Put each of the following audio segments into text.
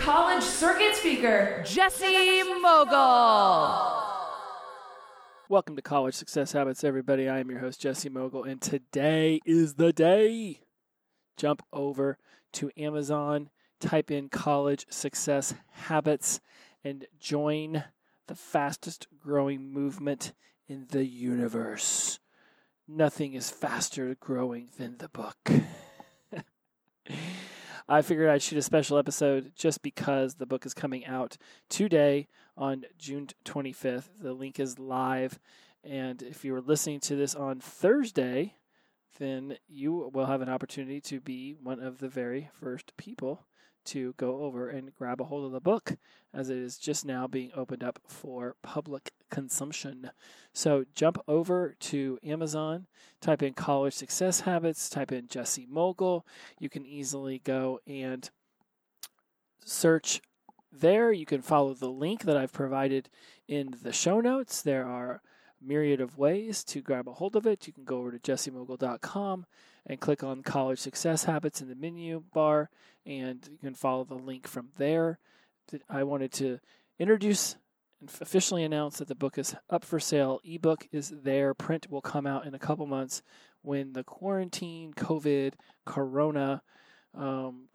college circuit speaker, Jesse Mogle. Welcome to College Success Habits, everybody. I am your host, Jesse Mogle, and today is the day. Jump over to Amazon, type in College Success Habits, and join the fastest growing movement in the universe. Nothing is faster growing than the book. I figured I'd shoot a special episode just because the book is coming out today on June 25th. The link is live. And if you were listening to this on Thursday, then you will have an opportunity to be one of the very first people to go over and grab a hold of the book as it is just now being opened up for public consumption. So jump over to Amazon, type in college success habits, type in Jesse Mogle. You can easily go and search there. You can follow the link that I've provided in the show notes. There are myriad of ways to grab a hold of it. You can go over to jessemogle.com and click on College Success Habits in the menu bar, and you can follow the link from there. I wanted to introduce and officially announce that the book is up for sale. Ebook is there. Print will come out in a couple months when the quarantine, COVID, Corona um,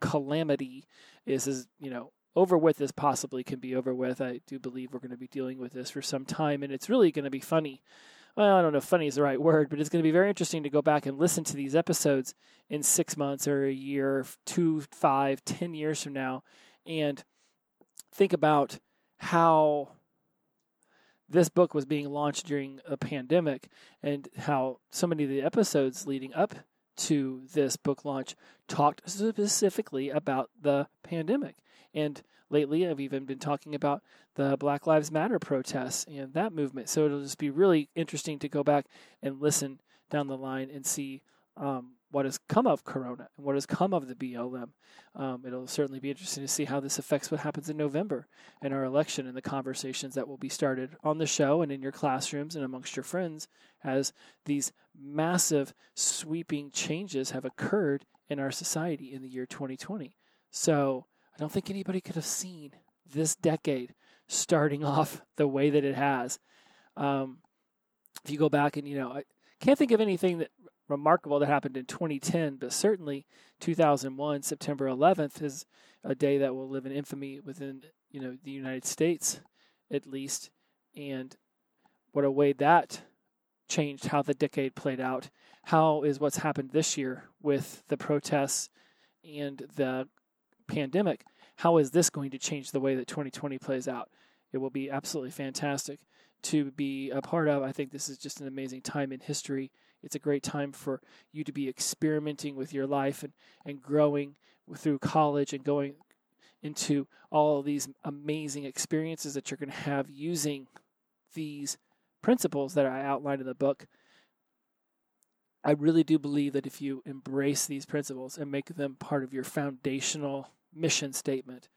calamity is, is you know over with as possibly can be over with. I do believe we're going to be dealing with this for some time, and it's really going to be funny. Well, I don't know if funny is the right word, but it's going to be very interesting to go back and listen to these episodes in six months or a year, two, five, ten years from now, and think about how this book was being launched during a pandemic and how so many of the episodes leading up to this book launch talked specifically about the pandemic. And lately, I've even been talking about the Black Lives Matter protests and that movement. So it'll just be really interesting to go back and listen down the line and see um, what has come of Corona and what has come of the BLM. Um, it'll certainly be interesting to see how this affects what happens in November in our election and the conversations that will be started on the show and in your classrooms and amongst your friends as these massive sweeping changes have occurred in our society in the year 2020. So I don't think anybody could have seen this decade starting off the way that it has. Um, if you go back and, you know, I can't think of anything that remarkable that happened in 2010, but certainly 2001, September 11th, is a day that will live in infamy within you know the United States, at least, and what a way that changed how the decade played out. How is what's happened this year with the protests and the pandemic? How is this going to change the way that 2020 plays out? It will be absolutely fantastic to be a part of. I think this is just an amazing time in history. It's a great time for you to be experimenting with your life and, and growing through college and going into all these amazing experiences that you're going to have using these principles that I outlined in the book. I really do believe that if you embrace these principles and make them part of your foundational mission statement,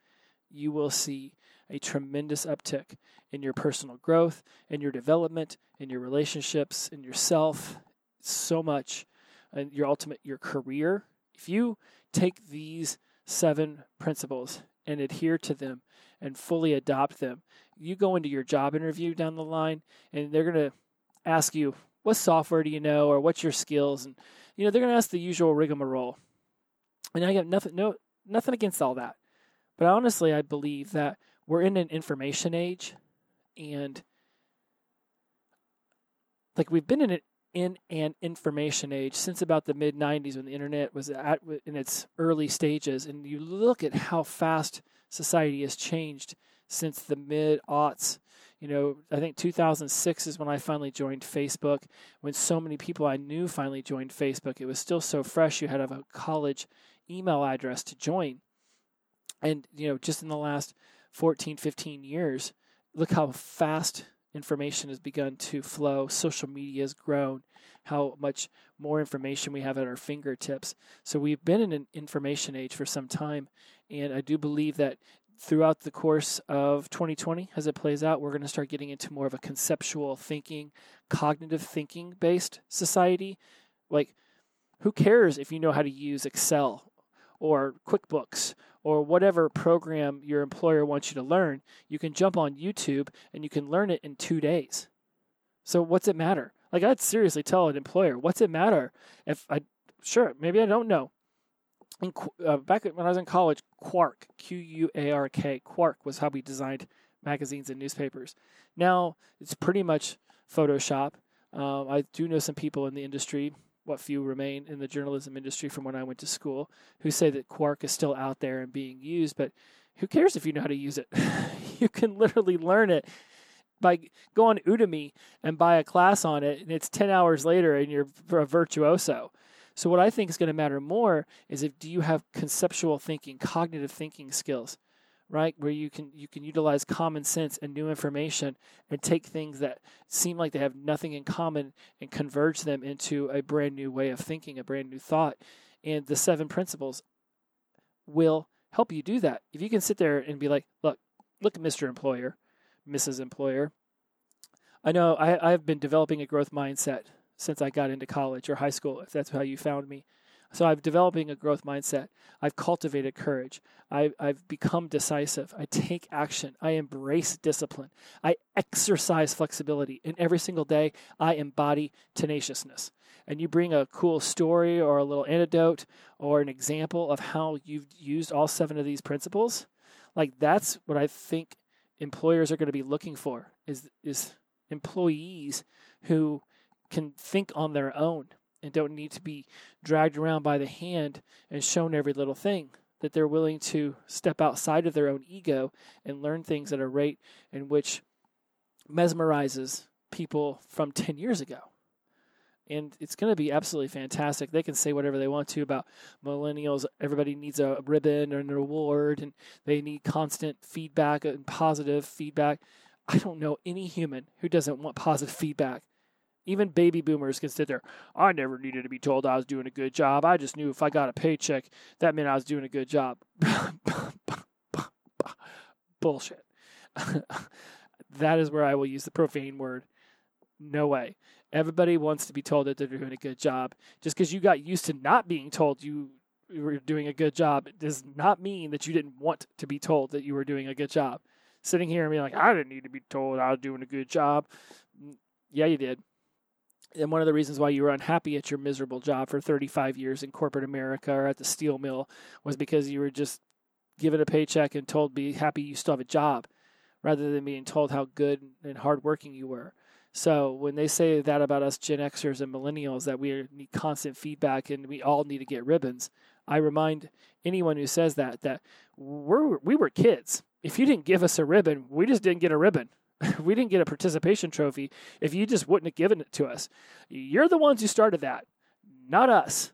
you will see a tremendous uptick in your personal growth, in your development, in your relationships, in yourself, so much, and your ultimate your career. If you take these seven principles and adhere to them and fully adopt them, you go into your job interview down the line and they're going to ask you, what software do you know or what's your skills? And, you know, they're going to ask the usual rigmarole. And I got nothing, no, nothing against all that. But honestly, I believe that we're in an information age and like we've been in it in an information age since about the mid 90s when the internet was at in its early stages. And you look at how fast society has changed since the mid aughts you know i think 2006 is when i finally joined facebook. When so many people i knew finally joined facebook it was still so fresh. You had to have a college email address to join And, you know, just in the last 14, 15 years, look how fast information has begun to flow. Social media has grown, how much more information we have at our fingertips. So we've been in an information age for some time. And I do believe that throughout the course of 2020, as it plays out, we're going to start getting into more of a conceptual thinking, cognitive thinking based society. Like, who cares if you know how to use Excel or QuickBooks or whatever program your employer wants you to learn, you can jump on YouTube and you can learn it in two days. So what's it matter? Like I'd seriously tell an employer, what's it matter if I, sure, maybe I don't know. In, uh, back when I was in college, Quark, Q U A R K, Quark was how we designed magazines and newspapers. Now it's pretty much Photoshop. Um, I do know some people in the industry what few remain in the journalism industry from when I went to school who say that Quark is still out there and being used, but who cares if you know how to use it? you can literally learn it by go on Udemy and buy a class on it, and it's 10 hours later and you're a virtuoso. So what I think is going to matter more is if do you have conceptual thinking, cognitive thinking skills? Right where you can you can utilize common sense and new information and take things that seem like they have nothing in common and converge them into a brand new way of thinking a brand new thought. And the seven principles will help you do that. If you can sit there and be like look look mr employer mrs employer i know I, i've been developing a growth mindset since i got into college or high school if that's how you found me so I'm developing a growth mindset. I've cultivated courage. I, I've become decisive. I take action. I embrace discipline. I exercise flexibility. And every single day, I embody tenaciousness. And you bring a cool story or a little anecdote or an example of how you've used all seven of these principles. Like that's what I think employers are going to be looking for is is employees who can think on their own and don't need to be dragged around by the hand and shown every little thing. That they're willing to step outside of their own ego and learn things at a rate in which mesmerizes people from 10 years ago. And it's going to be absolutely fantastic. They can say whatever they want to about millennials. Everybody needs a ribbon or an award, and they need constant feedback and positive feedback. I don't know any human who doesn't want positive feedback. Even baby boomers can sit there. I never needed to be told I was doing a good job. I just knew if I got a paycheck, that meant I was doing a good job. Bullshit. that is where I will use the profane word. No way. Everybody wants to be told that they're doing a good job. Just because you got used to not being told you were doing a good job does not mean that you didn't want to be told that you were doing a good job. Sitting here and being like, I didn't need to be told I was doing a good job. Mm, yeah, you did and one of the reasons why you were unhappy at your miserable job for 35 years in corporate America or at the steel mill was because you were just given a paycheck and told be happy you still have a job rather than being told how good and hardworking you were. So when they say that about us Gen Xers and millennials that we need constant feedback and we all need to get ribbons, I remind anyone who says that that we're we were kids. If you didn't give us a ribbon, we just didn't get a ribbon. we didn't get a participation trophy if you just wouldn't have given it to us. You're the ones who started that, not us.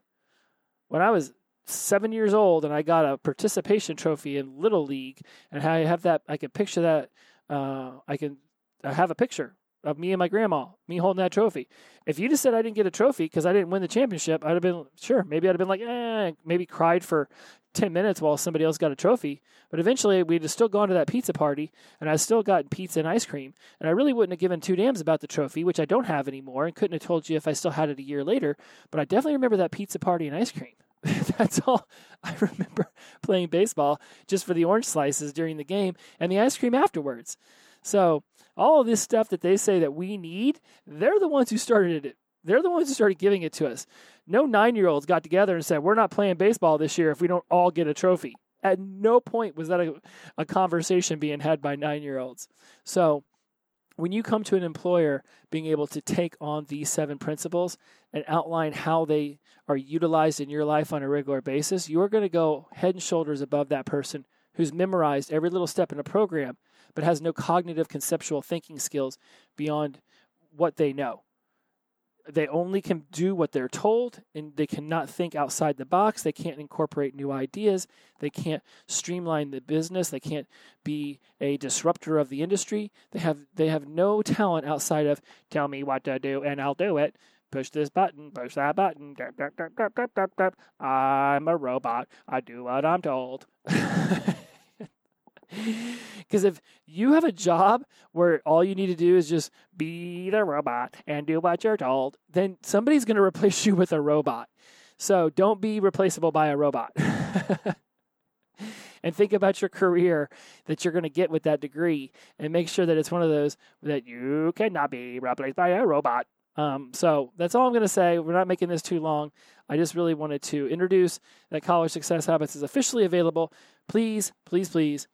When I was seven years old and I got a participation trophy in Little League, and I have that, I can picture that. Uh, I can I have a picture of me and my grandma, me holding that trophy. If you just said I didn't get a trophy because I didn't win the championship, I'd have been sure. Maybe I'd have been like, eh, maybe cried for 10 minutes while somebody else got a trophy. But eventually, we'd have still gone to that pizza party, and I still got pizza and ice cream. And I really wouldn't have given two damns about the trophy, which I don't have anymore, and couldn't have told you if I still had it a year later. But I definitely remember that pizza party and ice cream. That's all I remember playing baseball just for the orange slices during the game and the ice cream afterwards. So, all of this stuff that they say that we need, they're the ones who started it. They're the ones who started giving it to us. No nine year olds got together and said, We're not playing baseball this year if we don't all get a trophy. At no point was that a, a conversation being had by nine year olds. So, when you come to an employer being able to take on these seven principles and outline how they are utilized in your life on a regular basis, you're going to go head and shoulders above that person who's memorized every little step in a program but has no cognitive conceptual thinking skills beyond what they know they only can do what they're told and they cannot think outside the box. They can't incorporate new ideas. They can't streamline the business. They can't be a disruptor of the industry. They have they have no talent outside of tell me what to do and i'll do it. Push this button push that button. I'm a robot. I do what i'm told Because if you have a job where all you need to do is just be the robot and do what you're told, then somebody's going to replace you with a robot. So don't be replaceable by a robot. and think about your career that you're going to get with that degree and make sure that it's one of those that you cannot be replaced by a robot. Um, so that's all I'm going to say. We're not making this too long. I just really wanted to introduce that College Success Habits is officially available. Please, please, please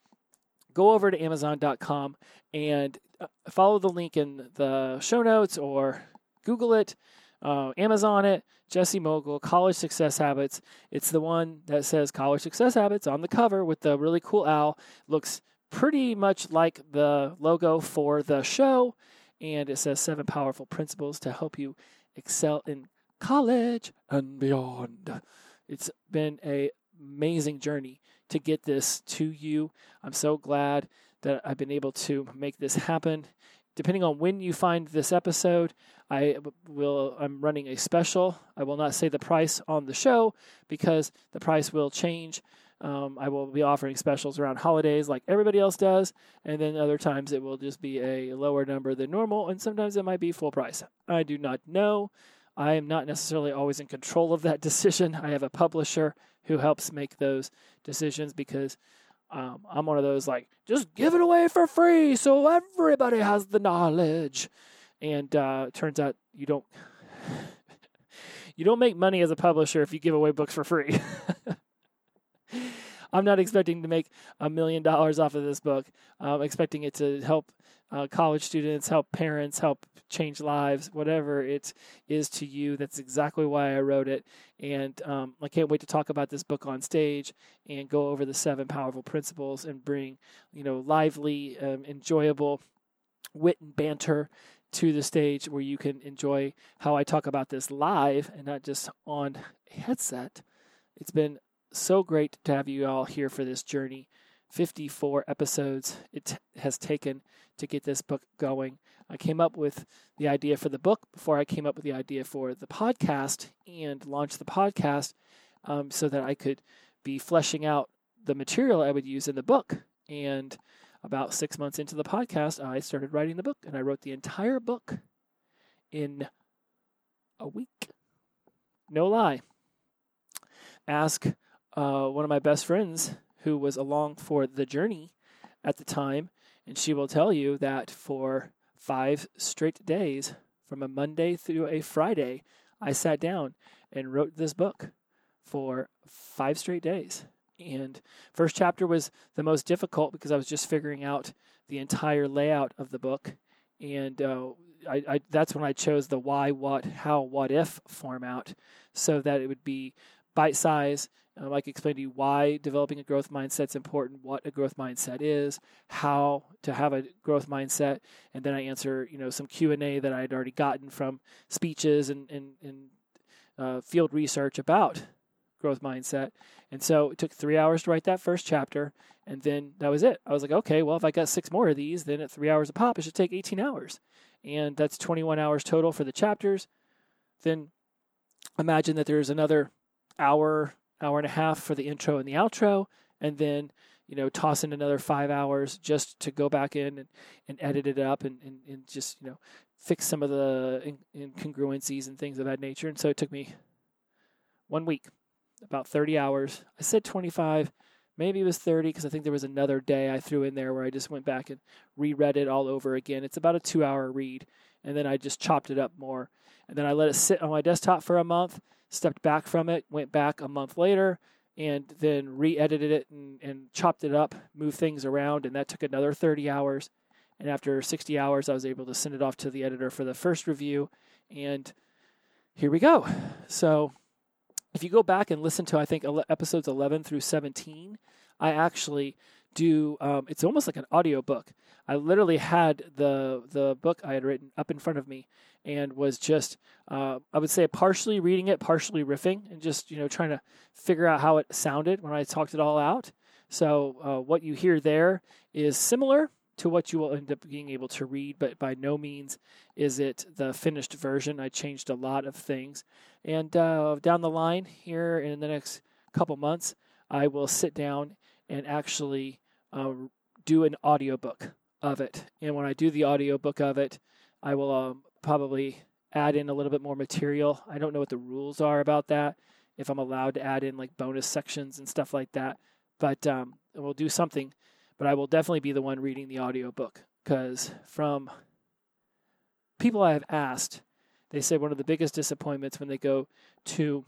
go over to Amazon.com and uh, follow the link in the show notes or Google it, uh, Amazon it, Jesse Mogle, College Success Habits. It's the one that says College Success Habits on the cover with the really cool owl. Looks pretty much like the logo for the show. And it says seven powerful principles to help you excel in college and beyond. It's been a amazing journey to get this to you. I'm so glad that I've been able to make this happen. Depending on when you find this episode, I will I'm running a special. I will not say the price on the show because the price will change. Um, I will be offering specials around holidays like everybody else does, and then other times it will just be a lower number than normal, and sometimes it might be full price. I do not know. I am not necessarily always in control of that decision. I have a publisher who helps make those decisions because um, I'm one of those like just give it away for free so everybody has the knowledge. And uh, turns out you don't you don't make money as a publisher if you give away books for free. I'm not expecting to make a million dollars off of this book. I'm expecting it to help uh, college students, help parents, help change lives, whatever it is to you. That's exactly why I wrote it. And um, I can't wait to talk about this book on stage and go over the seven powerful principles and bring, you know, lively, um, enjoyable wit and banter to the stage where you can enjoy how I talk about this live and not just on headset. It's been so great to have you all here for this journey. 54 episodes it has taken to get this book going. I came up with the idea for the book before I came up with the idea for the podcast and launched the podcast um, so that I could be fleshing out the material I would use in the book. And about six months into the podcast, I started writing the book and I wrote the entire book in a week. No lie. Ask uh, one of my best friends who was along for the journey at the time, and she will tell you that for five straight days, from a Monday through a Friday, I sat down and wrote this book for five straight days. And first chapter was the most difficult because I was just figuring out the entire layout of the book, and uh, I, I, that's when I chose the why, what, how, what if format, so that it would be bite size um, I can explain to you why developing a growth mindset is important, what a growth mindset is, how to have a growth mindset, and then I answer you know some Q and A that I had already gotten from speeches and and, and uh, field research about growth mindset. And so it took three hours to write that first chapter, and then that was it. I was like, okay, well if I got six more of these, then at three hours a pop, it should take 18 hours, and that's 21 hours total for the chapters. Then imagine that there's another hour hour and a half for the intro and the outro, and then you know toss in another five hours just to go back in and, and edit it up and, and, and just you know fix some of the incongruencies and things of that nature. And so it took me one week, about 30 hours. I said 25, maybe it was 30 because I think there was another day I threw in there where I just went back and reread it all over again. It's about a two hour read, and then I just chopped it up more. And then I let it sit on my desktop for a month stepped back from it, went back a month later, and then re edited it and, and chopped it up, moved things around, and that took another 30 hours. And after 60 hours, I was able to send it off to the editor for the first review. And here we go. So if you go back and listen to, I think, episodes 11 through 17, I actually do um, it's almost like an audio book. I literally had the the book I had written up in front of me and was just uh, I would say partially reading it, partially riffing, and just you know trying to figure out how it sounded when I talked it all out. So uh, what you hear there is similar to what you will end up being able to read, but by no means is it the finished version. I changed a lot of things, and uh, down the line here in the next couple months, I will sit down and actually uh, do an audiobook of it. And when I do the audiobook of it, I will um, probably add in a little bit more material. I don't know what the rules are about that, if I'm allowed to add in like bonus sections and stuff like that. But um, we'll do something. But I will definitely be the one reading the audiobook because from people I have asked, they say one of the biggest disappointments when they go to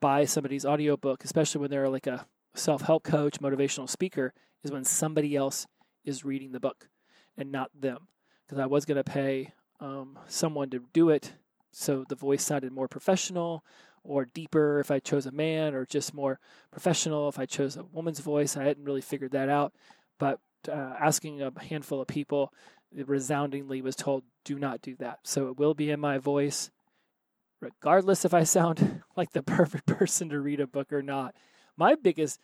buy somebody's audiobook, especially when they're like a self help coach, motivational speaker, is when somebody else is reading the book and not them. Because I was going to pay um, someone to do it so the voice sounded more professional or deeper if I chose a man, or just more professional if I chose a woman's voice. I hadn't really figured that out. But uh, asking a handful of people, it resoundingly was told, do not do that. So it will be in my voice, regardless if I sound like the perfect person to read a book or not. My biggest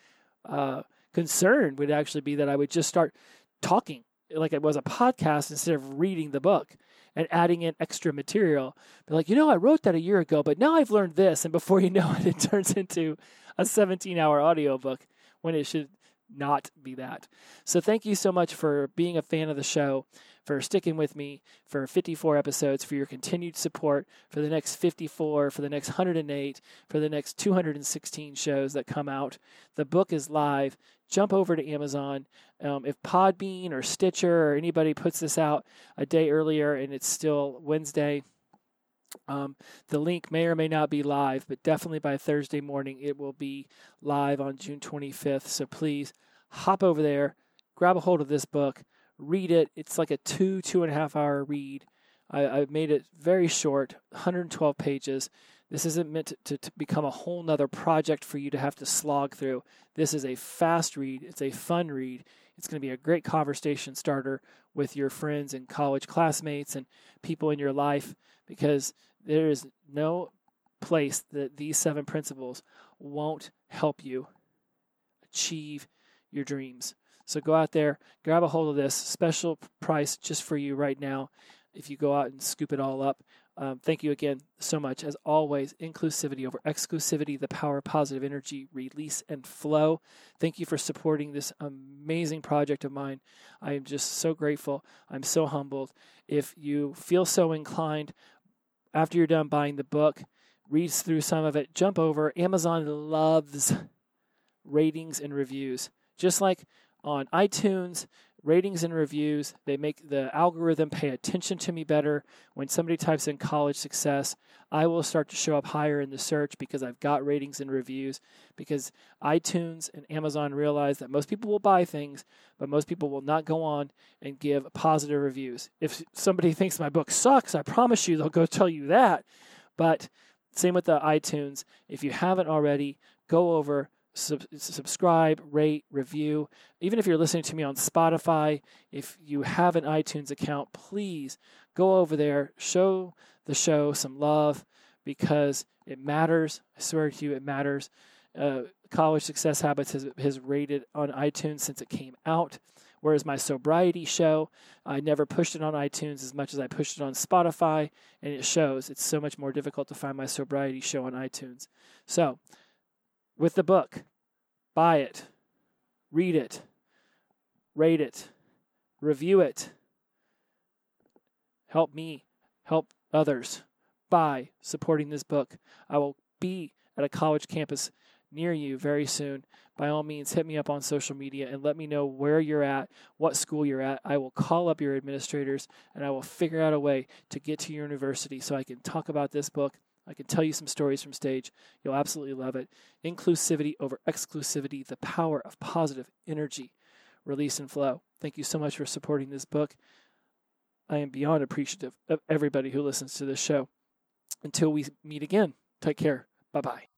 uh, concern would actually be that I would just start talking like it was a podcast instead of reading the book and adding in extra material. Be like, you know, I wrote that a year ago, but now I've learned this. And before you know it, it turns into a 17 hour audiobook when it should not be that. So thank you so much for being a fan of the show, for sticking with me for 54 episodes, for your continued support for the next 54, for the next 108, for the next 216 shows that come out. The book is live. Jump over to Amazon. Um, if Podbean or Stitcher or anybody puts this out a day earlier and it's still Wednesday, um, the link may or may not be live, but definitely by Thursday morning it will be live on June 25th. So please hop over there, grab a hold of this book, read it. It's like a two, two and a half hour read. I, I made it very short, 112 pages. This isn't meant to, to, to, become a whole nother project for you to have to slog through. This is a fast read, it's a fun read. It's going to be a great conversation starter with your friends and college classmates and people in your life because there is no place that these seven principles won't help you achieve your dreams. So go out there, grab a hold of this special price just for you right now. If you go out and scoop it all up, um, thank you again so much. As always, inclusivity over exclusivity, the power of positive energy, release, and flow. Thank you for supporting this amazing project of mine. I am just so grateful. I'm so humbled. If you feel so inclined, after you're done buying the book, read through some of it, jump over. Amazon loves ratings and reviews. Just like on iTunes, ratings and reviews. They make the algorithm pay attention to me better. When somebody types in college success, I will start to show up higher in the search because I've got ratings and reviews. Because iTunes and Amazon realize that most people will buy things, but most people will not go on and give positive reviews. If somebody thinks my book sucks, I promise you they'll go tell you that. But same with the iTunes. If you haven't already, go over sub- subscribe, rate, review. Even if you're listening to me on Spotify, if you have an iTunes account, please go over there, show the show some love because it matters. I swear to you, it matters. Uh, College Success Habits has, has rated on iTunes since it came out. Whereas my sobriety show, I never pushed it on iTunes as much as I pushed it on Spotify, and it shows. It's so much more difficult to find my sobriety show on iTunes. So, with the book. Buy it, read it, rate it, review it. Help me, help others by supporting this book. I will be at a college campus near you very soon. By all means, hit me up on social media and let me know where you're at, what school you're at. I will call up your administrators and I will figure out a way to get to your university so I can talk about this book I can tell you some stories from stage. You'll absolutely love it. Inclusivity over exclusivity, the power of positive energy, release and flow. Thank you so much for supporting this book. I am beyond appreciative of everybody who listens to this show. Until we meet again, take care. Bye bye.